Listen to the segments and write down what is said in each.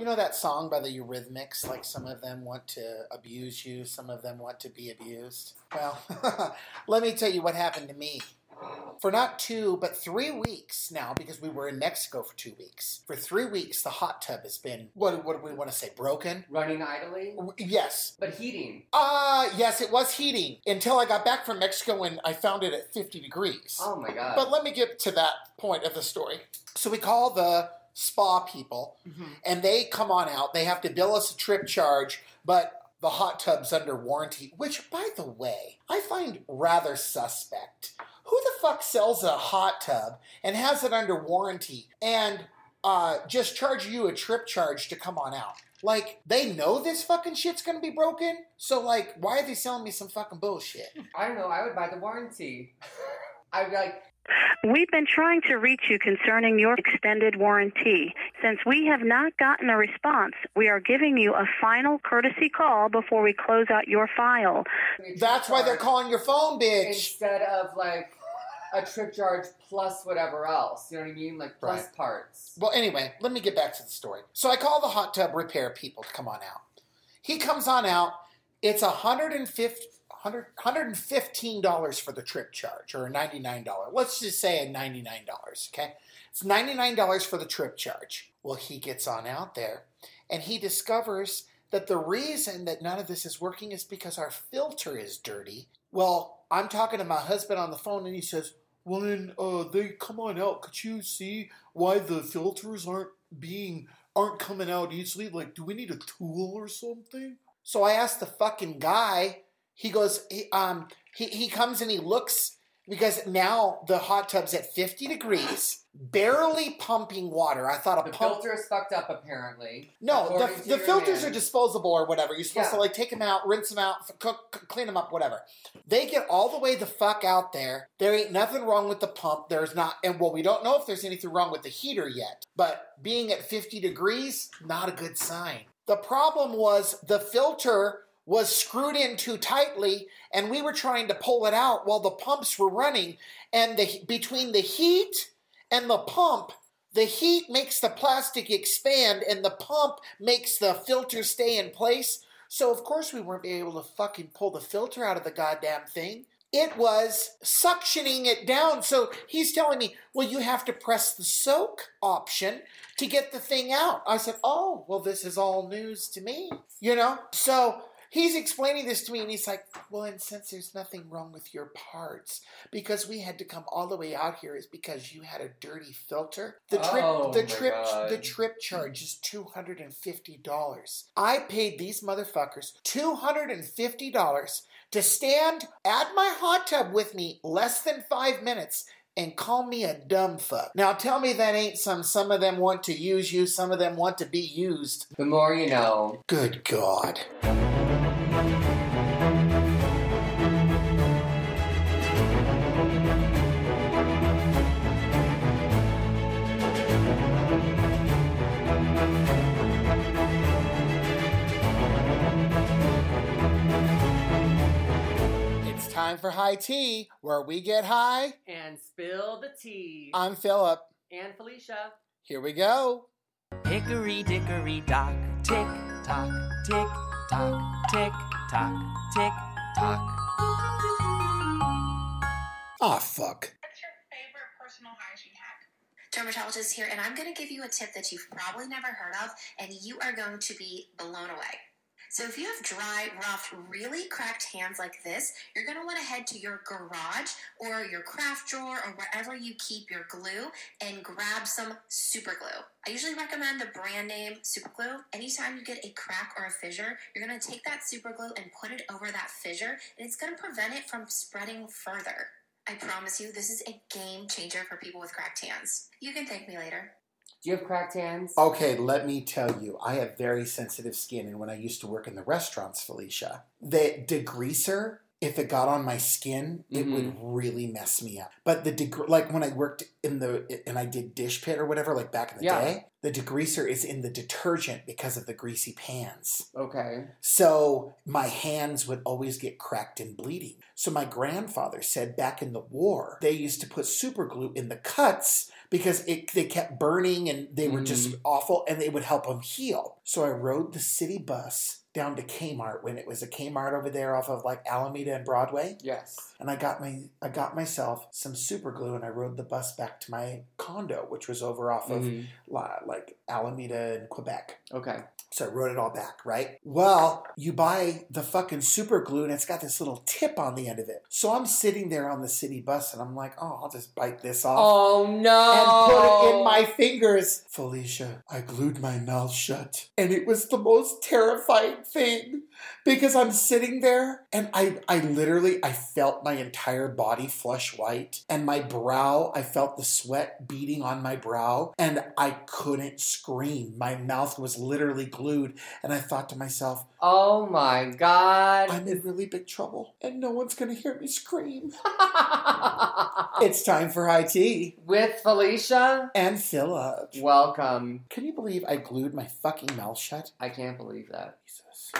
You know that song by the Eurythmics? Like some of them want to abuse you, some of them want to be abused. Well, let me tell you what happened to me. For not two, but three weeks now, because we were in Mexico for two weeks. For three weeks, the hot tub has been what? What do we want to say? Broken? Running idly, Yes. but heating. Uh yes, it was heating until I got back from Mexico and I found it at 50 degrees. Oh my god. But let me get to that point of the story. So we call the spa people Mhm. and they come on out. They have to bill us a trip charge, but the hot tub's under warranty, which, by the way, I find rather suspect. Who the fuck sells a hot tub and has it under warranty and uh, just charge you a trip charge to come on out? Like, they know this fucking shit's gonna be broken? So, like, why are they selling me some fucking bullshit? I don't know. I would buy the warranty. I'd be like, We've been trying to reach you concerning your extended warranty. Since we have not gotten a response, we are giving you a final courtesy call before we close out your file. That's why they're calling your phone, bitch. instead of like a trip charge plus whatever else. You know what I mean? Like plus Right. parts. Well, anyway, let me get back to the story. So I call the hot tub repair people to come on out. He comes on out. It's $150, $100 $115 for the trip charge, or $99. Let's just say a $99, okay? It's $99 for the trip charge. Well, he gets on out there and he discovers that the reason that none of this is working is because our filter is dirty. Well, I'm talking to my husband on the phone and he says, well, then uh, they come on out. Could you see why the filters aren't being aren't coming out easily? Like, do we need a tool or something? So I asked the fucking guy. He goes, he, um, he he comes and he looks because now the hot tub's at 50 degrees, barely pumping water. I thought a The pump. filter is fucked up apparently. No, the, the filters man. are disposable or whatever. You're supposed to like take them out, rinse them out, cook, clean them up, whatever. They get all the way the fuck out there. There ain't nothing wrong with the pump. There's not, and well, we don't know if there's anything wrong with the heater yet. But being at 50 degrees, not a good sign. The problem was the filter was screwed in too tightly, and we were trying to pull it out while the pumps were running. And the between the heat and the pump, the heat makes the plastic expand, and the pump makes the filter stay in place. So of course we weren't able to fucking pull the filter out of the goddamn thing. It was suctioning it down. So he's telling me, well, you have to press the soak option to get the thing out. I said, oh, well, this is all news to me, you know? So he's explaining this to me, and he's like, well, and since there's nothing wrong with your parts, because we had to come all the way out here, is because you had a dirty filter. The trip, Oh, the trip, God. the trip charge is two hundred and fifty dollars. I paid these motherfuckers two hundred and fifty dollars to stand at my hot tub with me less than five minutes and call me a dumb fuck. Now tell me that ain't some. Some of them want to use you. Some of them want to be used. The more you know. Good God. Time for high tea, where we get high. And spill the tea. I'm Philip. and Felicia. Here we go. Hickory dickory dock, tick tock, tick tock, tick tock, tick tock. Ah, fuck. What's your favorite personal hygiene hack? Dermatologist here, and I'm going to give you a tip that you've probably never heard of, and you are going to be blown away. So, if you have dry, rough, really cracked hands like this, you're going to want to head to your garage or your craft drawer or wherever you keep your glue and grab some super glue. I usually recommend the brand name super glue. Anytime you get a crack or a fissure, you're going to take that super glue and put it over that fissure, and it's going to prevent it from spreading further. I promise you, this is a game changer for people with cracked hands. You can thank me later. Do you have cracked hands? Okay, let me tell you, I have very sensitive skin, and when I used to work in the restaurants, Felicia, the degreaser, if it got on my skin, it would mm-hmm. really mess me up. But the deg- like when I worked in the and I did dish pit or whatever, like back in the Yeah. day, the degreaser is in the detergent because of the greasy pans. Okay. So my hands would always get cracked and bleeding. So my grandfather said back in the war, they used to put super glue in the cuts because it, they kept burning and they were just Mhm. awful and they would help them heal. So I rode the city bus down to Kmart when it was a Kmart over there off of like Alameda and Broadway Yes. and I got my I got myself some super glue and I rode the bus back to my condo which was over off of Mhm. la- like Alameda and Quebec. Okay. So I wrote it all back, right? Well, you buy the fucking super glue and it's got this little tip on the end of it. So I'm sitting there on the city bus and I'm like, oh, I'll just bite this off. Oh no! And put it in my fingers. Felicia, I glued my mouth shut. And it was the most terrifying thing because I'm sitting there and I, I literally, I felt my entire body flush white and my brow, I felt the sweat beating on my brow and I couldn't scream. My mouth was literally glued and I thought to myself, Oh my god! I'm in really big trouble and no one's going to hear me scream. It's time for high tea With Felicia, and Philip. welcome. Can you believe I glued my fucking mouth shut? I can't believe that. Jesus.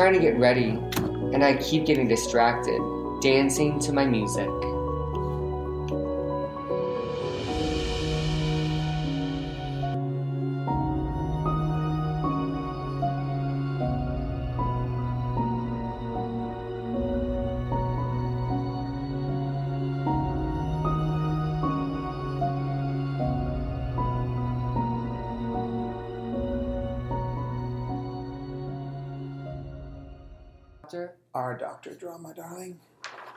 Trying to get ready, and I keep getting distracted, dancing to my music. Darling.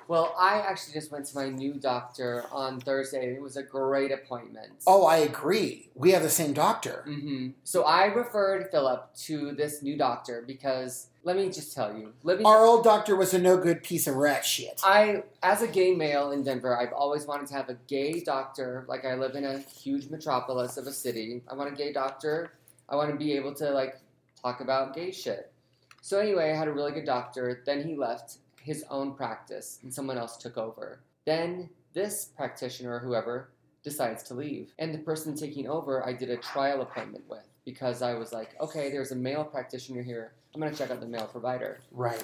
Well, I actually just went to my new doctor on Thursday, it was a great appointment. Oh, I agree. We have the same doctor. hmm So I referred Philip to this new doctor because let me just tell you, Our old doctor was a no good piece of rat shit. I, as a gay male in Denver, I've always wanted to have a gay doctor. Like I live in a huge metropolis of a city. I want a gay doctor. I want to be able to like talk about gay shit. So anyway, I had a really good doctor. Then he left his own practice, and someone else took over. Then this practitioner, or whoever, decides to leave, and the person taking over, I did a trial appointment with because I was like, okay, there's a male practitioner here. I'm gonna check out the male provider. Right.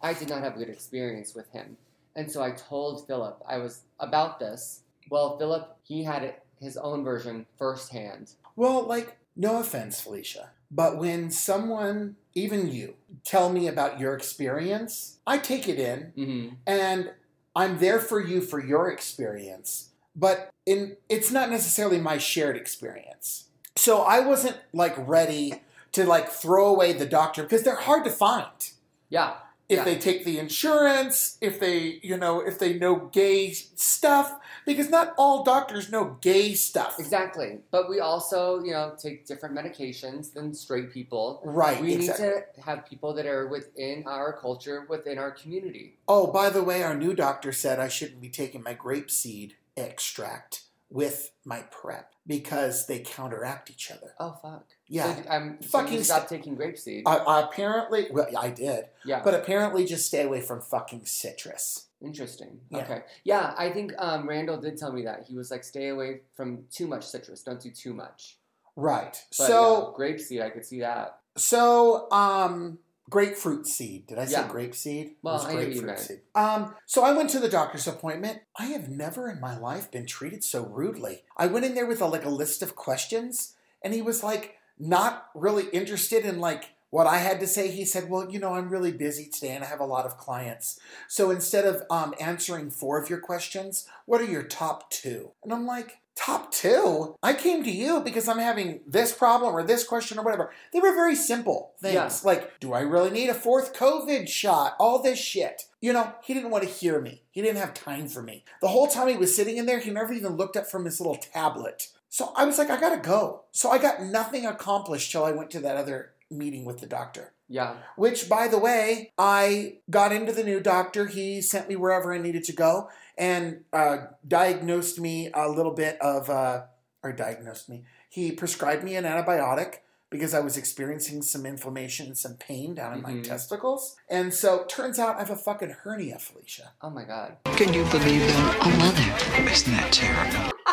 I did not have a good experience with him. And so I told Philip I was about this. Well, Philip, he had it, his own version firsthand. Well, like, no offense, Felicia, but when someone, even you, tell me about your experience, I take it in Mm-hmm. and I'm there for you for your experience, but in it's not necessarily my shared experience. So I wasn't like ready to like throw away the doctor because they're hard to find. Yeah. If Yeah. they take the insurance, if they, you know, if they know gay stuff, because not all doctors know gay stuff. Exactly. But we also, you know, take different medications than straight people. Right, We exactly. need to have people that are within our culture, within our community. Oh, by the way, our new doctor said I shouldn't be taking my grapeseed extract with my PrEP because they counteract each other. Oh fuck. Yeah. So, um, so Fucking you stop taking grapeseed. I, I apparently, well, I did, yeah. but apparently just stay away from fucking citrus. Interesting. Yeah. Okay. Yeah, I think um, Randall did tell me that. He was like, stay away from too much citrus. Don't do too much. Right. But, so, yeah, grapeseed, I could see that. so, um, grapefruit seed. Did I say Yeah. grape seed? Well, was I grapefruit seed. Um, so I went to the doctor's appointment. I have never in my life been treated so rudely. I went in there with a, like a list of questions, and he was like not really interested in like what I had to say. He said, "Well, you know, I'm really busy today, and I have a lot of clients. So instead of um, answering four of your questions, what are your top two? And I'm like. Top two? I came to you because I'm having this problem or this question or whatever. They were very simple things. Yeah. Like, do I really need a fourth COVID shot? All this shit. You know, he didn't want to hear me. He didn't have time for me. The whole time he was sitting in there, he never even looked up from his little tablet. So I was like, I gotta go. So I got nothing accomplished till I went to that other meeting with the doctor. Yeah. Which, by the way, I got into the new doctor. He sent me wherever I needed to go and uh, diagnosed me a little bit of, uh, or diagnosed me. He prescribed me an antibiotic because I was experiencing some inflammation and some pain down in my Mhm. testicles. And so turns out I have a fucking hernia, Felicia. Oh my god. Can you believe that? Oh, mother. Isn't that terrible?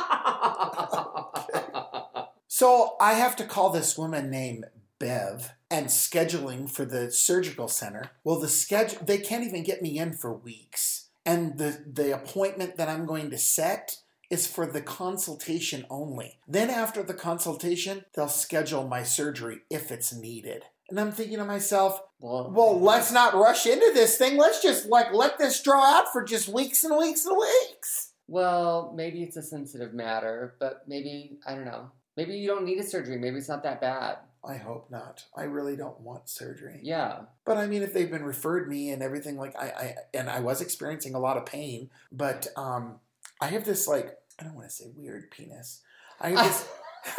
So I have to call this woman named Bev and scheduling for the surgical center. Well, the schedule they can't even get me in for weeks. And the the appointment that I'm going to set is for the consultation only. Then after the consultation, they'll schedule my surgery if it's needed. And I'm thinking to myself, well, well, let's not rush into this thing. Let's just like let this draw out for just weeks and weeks and weeks. Well, maybe it's a sensitive matter, but maybe I don't know. Maybe you don't need a surgery. Maybe it's not that bad. I hope not. I really don't want surgery. Yeah. But I mean, if they've been referred me and everything, like I, I and I was experiencing a lot of pain, but um, I have this like I don't want to say weird penis. I have this.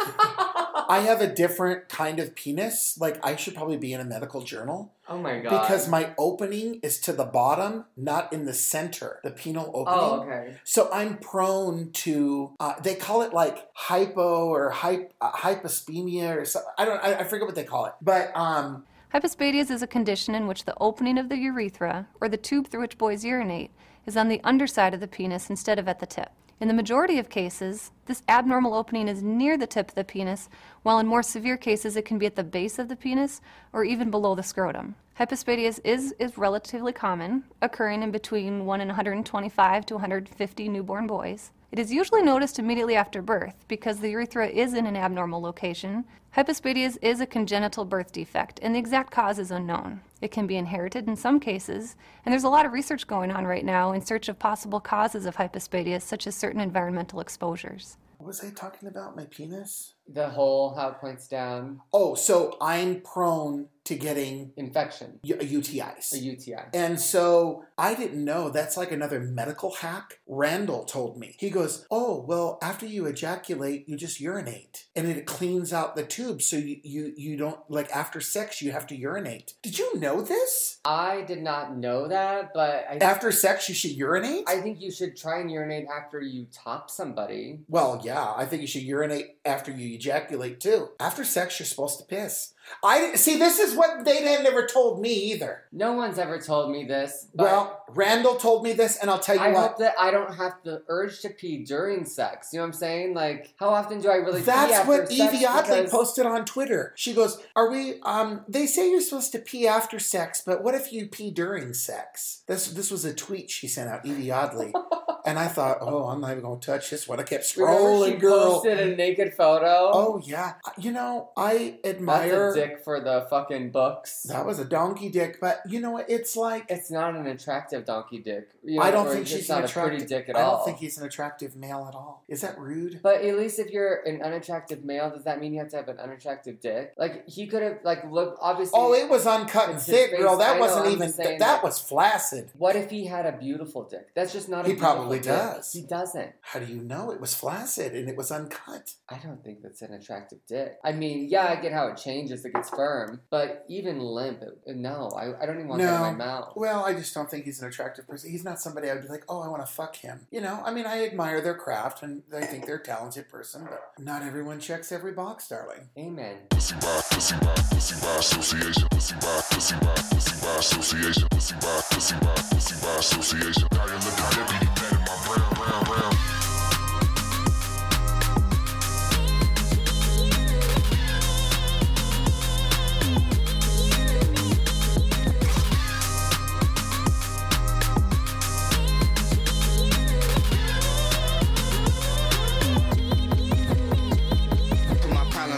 I have a different kind of penis. Like I should probably be in a medical journal oh my god. because my opening is to the bottom, not in the center. The penile opening. Oh, okay. So I'm prone to. Uh, they call it like hypo or hyp, uh, hypospemia or something. I don't. I, I forget what they call it. But um, Hypospadias is a condition in which the opening of the urethra, or the tube through which boys urinate, is on the underside of the penis instead of at the tip. In the majority of cases, this abnormal opening is near the tip of the penis, while in more severe cases it can be at the base of the penis or even below the scrotum. Hypospadias is, is relatively common, occurring in between 1 in 125 to 150 newborn boys. It is usually noticed immediately after birth because the urethra is in an abnormal location. Hypospadias is a congenital birth defect, and the exact cause is unknown. It can be inherited in some cases, and there's a lot of research going on right now in search of possible causes of hypospadias, such as certain environmental exposures. what was I talking about? My penis? The hole, how it points down. Oh, so I'm prone to getting Infection. U- UTIs. A UTI. And so I didn't know that's like another medical hack. Randall told me. He goes, Oh, well, after you ejaculate, you just urinate. And it cleans out the tube. So you, you, you don't, like after sex, you have to urinate. Did you know this? I did not know that, but I, After sex, you should urinate? I think you should try and urinate after you top somebody. well, yeah, I think you should urinate after you ejaculate too. After sex, you're supposed to piss. I see. This is what they had never told me either. No one's ever told me this. Well, Randall told me this, and I'll tell you I what. hope that I don't have the urge to pee during sex. You know what I'm saying? Like, how often do I really pee That's after what sex? Evie Oddly Because- posted on Twitter. She goes, "Are we? Um, they say you're supposed to pee after sex, but what if you pee during sex?" This this was a tweet she sent out, Evie Oddly, and I thought, "Oh, I'm not even going to touch this one." I kept Remember scrolling, she girl. posted a naked photo. Oh yeah, you know I admire. Dick for the fucking books. That was a donkey dick, but you know what? It's like It's not an attractive donkey dick. You know, I don't think she's not a pretty dick at all. I don't think he's an attractive male at all. Is that rude? But at least if you're an unattractive male, does that mean you have to have an unattractive dick? Like he could have like looked obviously. Oh, it was uncut and thick, girl. That wasn't even. saying that that- was flaccid. What if he had a beautiful dick? That's just not. A He probably dick. does. He doesn't. How do you know it was flaccid and it was uncut? I don't think that's an attractive dick. I mean, yeah, I get how it changes, it gets firm, but even limp, it, no, I, I don't even want that in my mouth. Well, I just don't think he's an attractive person. He's not somebody I would be like, oh, I want to fuck him. You know, I mean, I admire their craft and I think they're a talented person, but not everyone checks every box, darling. Amen. Pussy by pussy by pussy by association. Pussy by pussy by pussy by association. Pussy by pussy by pussy by association. Now you look at deputy mad in my brown round round.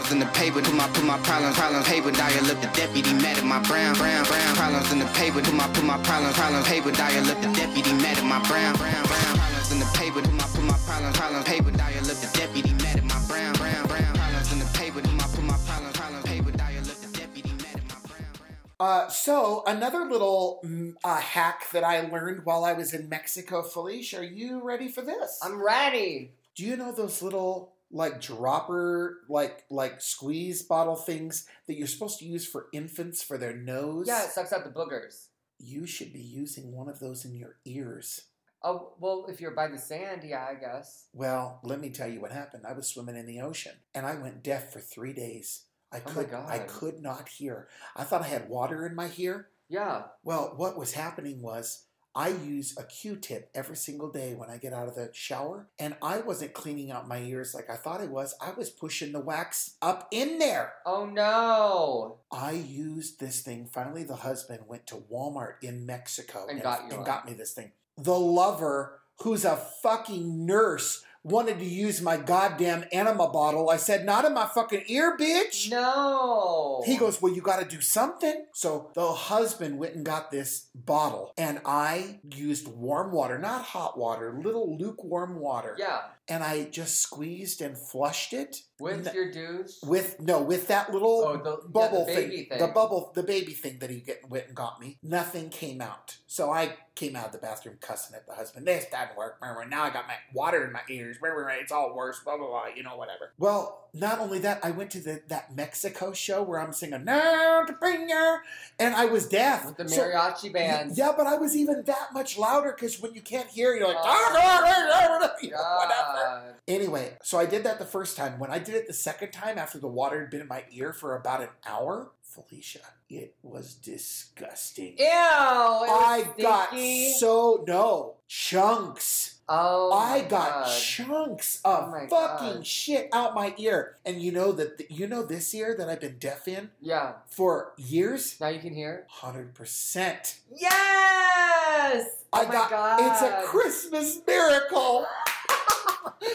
Problems in the paper, put my put my problems, problems paper, dial up the deputy mad at my brown, brown, brown. Problems in the paper, put my put my problems, problems paper, dial up the deputy mad at my brown, brown, brown. Problems in the paper, put my put my problems, problems paper, dial up the deputy mad at my brown, brown, brown. Problems in the paper, put my put my problems, problems paper, dial up the deputy mad at my brown, brown. Uh, so, another little mm, uh, hack that I learned while I was in Mexico, Felicia, are you ready for this? I'm ready. Do you know those little like dropper, like like squeeze bottle things that you're supposed to use for infants for their nose. Yeah, it sucks out the boogers. You should be using one of those in your ears. Oh well, if you're by the sand, yeah, I guess. Well, let me tell you what happened. I was swimming in the ocean and I went deaf for three days. I Oh my could I could not hear. I thought I had water in my ear. Yeah. Well, what was happening was I use a Q-tip every single day when I get out of the shower, and I wasn't cleaning out my ears like I thought I was. I was pushing the wax up in there. Oh no. I used this thing. Finally, the husband went to Walmart in Mexico And got and got me this thing. The lover, who's a fucking nurse, wanted to use my goddamn enema bottle. I said, "Not in my fucking ear, bitch." No. He goes, Well, you got to do something. So the husband went and got this bottle, and I used warm water, not hot water, little lukewarm water. Yeah. And I just squeezed and flushed it. With N- your douche. with no, with that little Oh, the- yeah, bubble the baby thing. the bubble, the baby thing that he get, went and got me. Nothing came out, so I came out of the bathroom cussing at the husband. This doesn't work. Now I got my water in my ears. It's all worse. Blah blah blah. You know, whatever. Well, not only that, I went to the that Mexico show where I'm singing "No to bring your," and I was deaf. With the So- mariachi band. yeah, but I was even that much louder because when you can't hear, you're like, Oh. Ah, you know, whatever. God. Anyway, so I did that the first time. When I did it the second time after the water had been in my ear for about an hour, Felicia, it was disgusting. Ew. it was I got so no chunks. Oh. I got God. chunks of Oh fucking God. shit out my ear. And you know that you know this ear that I've been deaf in Yeah. for years. Now you can hear. Hundred percent. Yes. Oh I my got. God. It's a Christmas miracle.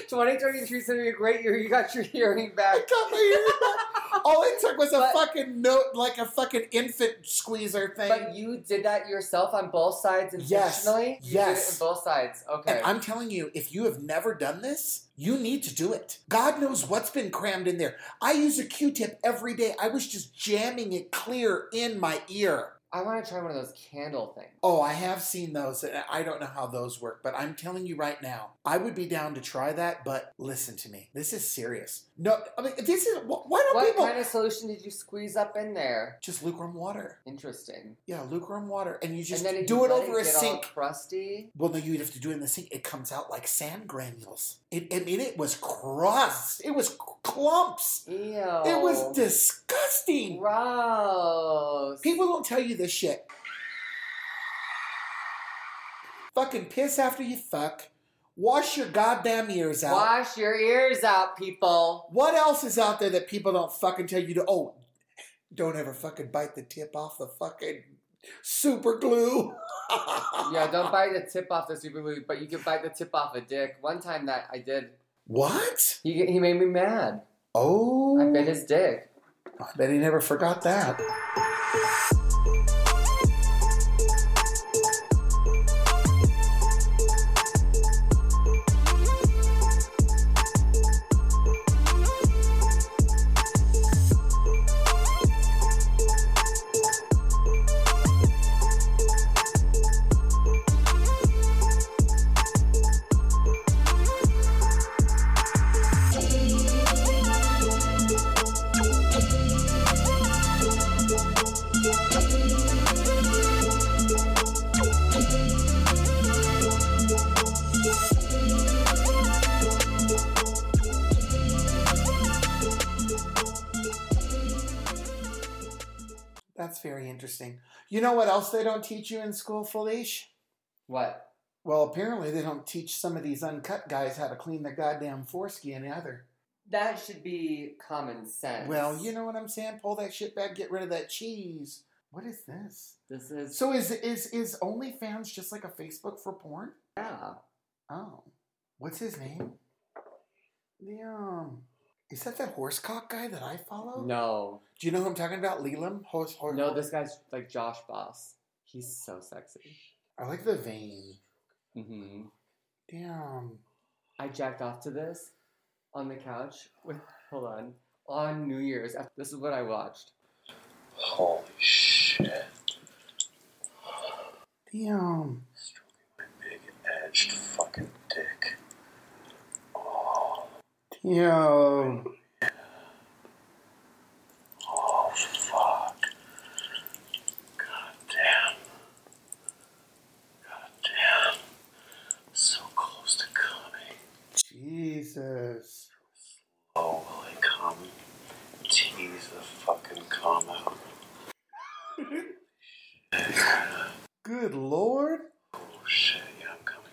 2023 is gonna be a great year. You got your hearing back. I got my ear back. All it took was a But- fucking note, like a fucking infant squeezer thing. But you did that yourself on both sides Yes. intentionally? You Yes. did it on both sides. Okay. And I'm telling you, if you have never done this, you need to do it. God knows what's been crammed in there. I use a Q-tip every day. I was just jamming it clear in my ear. I want to try one of those candle things. Oh, I have seen those. and I don't know how those work, but I'm telling you right now, I would be down to try that. But listen to me, this is serious. No, I mean this is why don't What people kind of solution did you squeeze up in there? just lukewarm water? Interesting. Yeah, lukewarm water, and you just and do you it over a get all sink. crusty. Well, no, you'd have to do it in the sink. It comes out like sand granules. It, I mean, it was crust. It was clumps. Ew. It was disgusting. gross. People don't tell you this shit. Fucking piss after you fuck. Wash your goddamn ears out. Wash your ears out, people. What else is out there that people don't fucking tell you to? Oh, don't ever fucking bite the tip off the fucking super glue. Yeah, don't bite the tip off the super glue, but you can bite the tip off a dick. One time that I did, What? he he made me mad. Oh, I bit his dick. I bet he never forgot that. Interesting. You know what else they don't teach you in school, Felice? What? Well, apparently they don't teach some of these uncut guys how to clean their goddamn foreskin either. That should be common sense. Well, you know what I'm saying? Pull that shit back, get rid of that cheese. What is this? This is So is is is OnlyFans just like a Facebook for porn? yeah. Oh, what's his name? The um, is that that horsecock guy that I follow? No, Do you know who I'm talking about? Leland. Horse, horse, no, this guy's like Josh Boss. He's so sexy. I like the vein. Mm-hmm. Damn. I jacked off to this on the couch with hold on on New Year's. This is what I watched. Holy shit. Damn. Stroking my big edged fucking dick. Oh, Yo. Oh, fuck. God damn. God damn. So close to coming. Jesus. Oh, will it come? Tease the fucking come out. Good lord. Oh shit, yeah, I'm coming.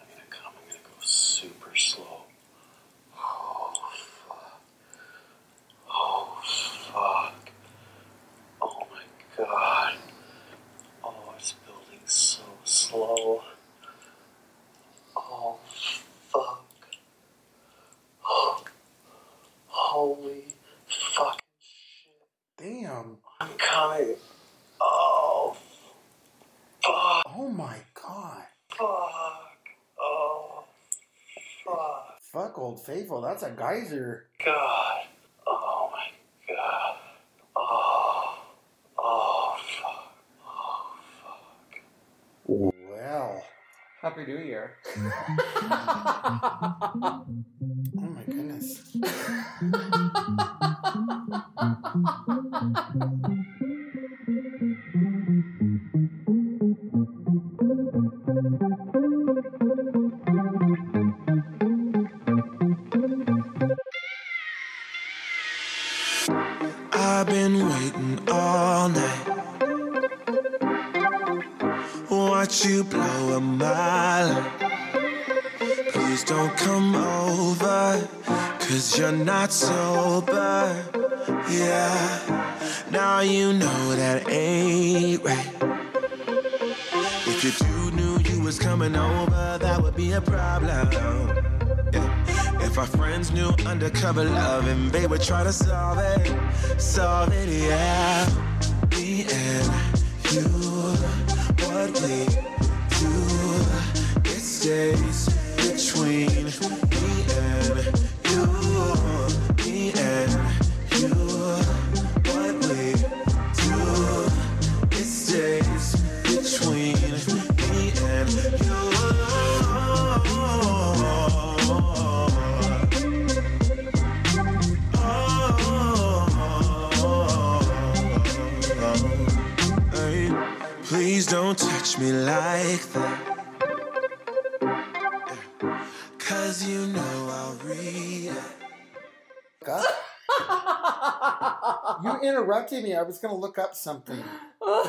I'm gonna come, I'm gonna go super slow. Oh fuck. Oh fuck. Oh my god. Oh, it's building so slow. Oh fuck. Holy fucking Damn. I'm coming. Oh fuck. Oh my god. Fuck. Oh fuck. Fuck Old Faithful. That's a geyser. God. Oh my god. Oh. Oh fuck. Oh fuck. Well. Happy New Year. Oh my goodness. you're sober. Yeah, now you know that ain't right. If your dude knew you was coming over, that would be a problem. Yeah. If our friends knew undercover loving, they would try to solve it, solve it, yeah. You interrupted me. I was going to look up something.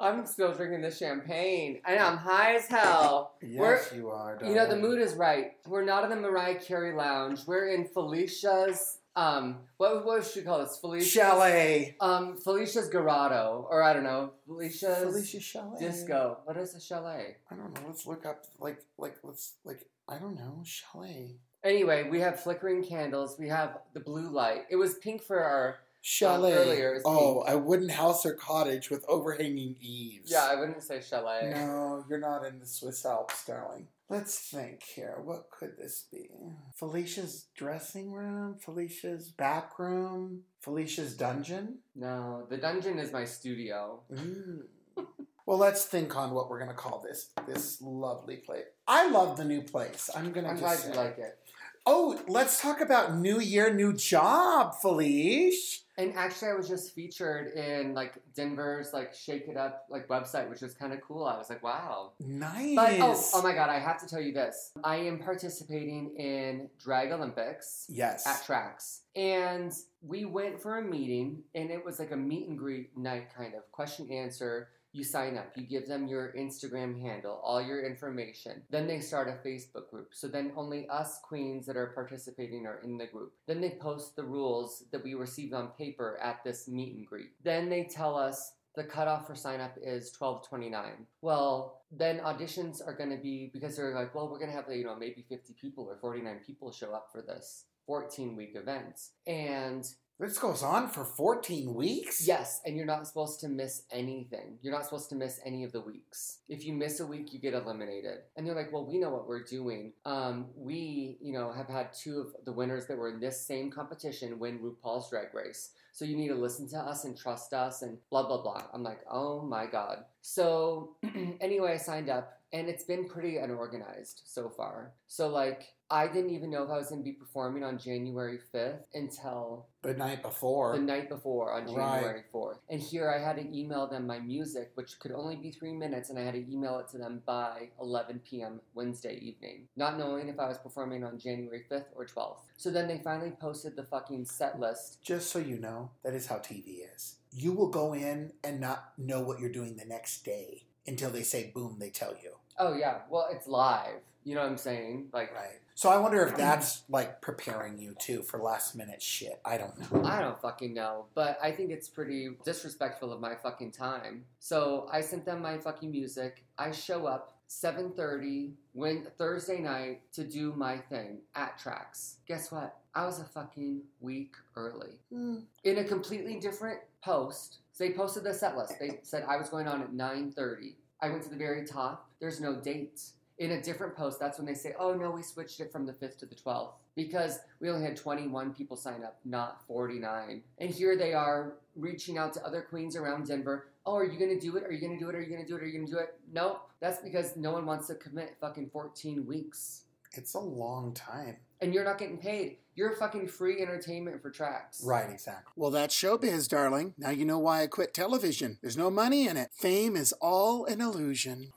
I'm still drinking the champagne. I know I'm high as hell. Yes, you are. You know the mood is right. We're not in the Mariah Carey lounge. We're in Felicia's. Um, what what should we call this? Felicia's Chalet. Um, Felicia's Garado, or I don't know, Felicia's Felicia Chalet. Disco. What is a chalet? I don't know. Let's look up, like, like, let's, like, I don't know. Chalet. Anyway, we have flickering candles. We have the blue light. It was pink for our Chalet. earlier, oh, pink. a wooden house or cottage with overhanging eaves. Yeah, I wouldn't say chalet. No, you're not in the Swiss Alps, darling. Let's think here. What could this be? Felicia's dressing room? Felicia's back room? Felicia's dungeon? No, the dungeon is my studio. Mm. well, let's think on what we're going to call this this lovely place. I love the new place. I'm going to I'm glad you like it. Oh, let's talk about new year, new job, Felice. And actually, I was just featured in like Denver's like Shake It Up like website, which was kind of cool. I was like, wow. Nice. But oh, oh my god, I have to tell you this. I am participating in Drag Olympics Yes. at tracks. And we went for a meeting and it was like a meet and greet night kind of question answer. You sign up, you give them your Instagram handle, all your information. Then they start a Facebook group. So then only us queens that are participating are in the group. Then they post the rules that we received on paper at this meet and greet. Then they tell us the cutoff for sign up is 1229 well then auditions are going to be because they're like well we're going to have you know maybe 50 people or 49 people show up for this 14 week event and This goes on for 14 weeks? yes and you're not supposed to miss anything. You're not supposed to miss any of the weeks. If you miss a week you get eliminated. And they're like well we know what we're doing. Um, we you know have had two of the winners that were in this same competition win rupaul's drag race. So you need to listen to us and trust us and blah blah blah. I'm like oh my god. So anyway i signed up and it's been pretty unorganized so far. So like I didn't even know if I was going to be performing on January 5th until The night before. the night before on Right. January 4th. And here I had to email them my music, which could only be three minutes, and I had to email it to them by 11 p.m. Wednesday evening, not knowing if I was performing on January 5th or 12th. So then they finally posted the fucking set list. Just so you know, that is how TV is. You will go in and not know what you're doing the next day until they say boom, they tell you. Oh, yeah. Well, it's live. You know what I'm saying? Like, Right. So I wonder if that's like preparing you too for last minute shit. I don't know. I don't fucking know, but I think it's pretty disrespectful of my fucking time. So I sent them my fucking music. I show up 7:30 when Thursday night to do my thing at Tracks. Guess what? I was a fucking week early. Hmm. In a completely different post, so they posted the set list. They said I was going on at 9:30. I went to the very top. There's no date. In a different post, that's when they say, "Oh no, we switched it from the 5th to the 12th." Because we only had 21 people sign up, not 49. And here they are reaching out to other queens around Denver. Oh, are you gonna do it? Are you gonna do it? Are you gonna do it? Are you gonna do it? Nope. That's because no one wants to commit fucking 14 weeks. It's a long time. And you're not getting paid. You're fucking free entertainment for tracks. Right, exactly. Well, that's showbiz, darling. Now you know why I quit television. There's no money in it. Fame is all an illusion.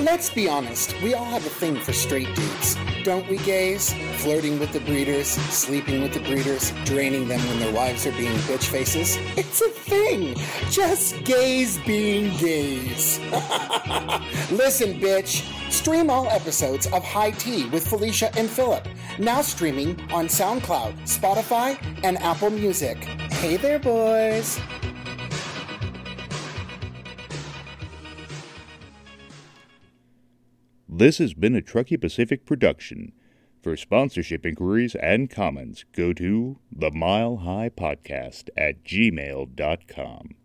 Let's be honest, we all have a thing for straight dudes. Don't we, gays? Flirting with the breeders, sleeping with the breeders, draining them when their wives are being bitch faces. It's a thing. Just gays being gays. Listen, bitch. Stream all episodes of High Tea with Felicia and Philip. Now streaming on SoundCloud, Spotify, and Apple Music. Hey there, boys. This has been a Truckee Pacific production. For sponsorship inquiries and comments, go to the Mile High Podcast at gmail.com.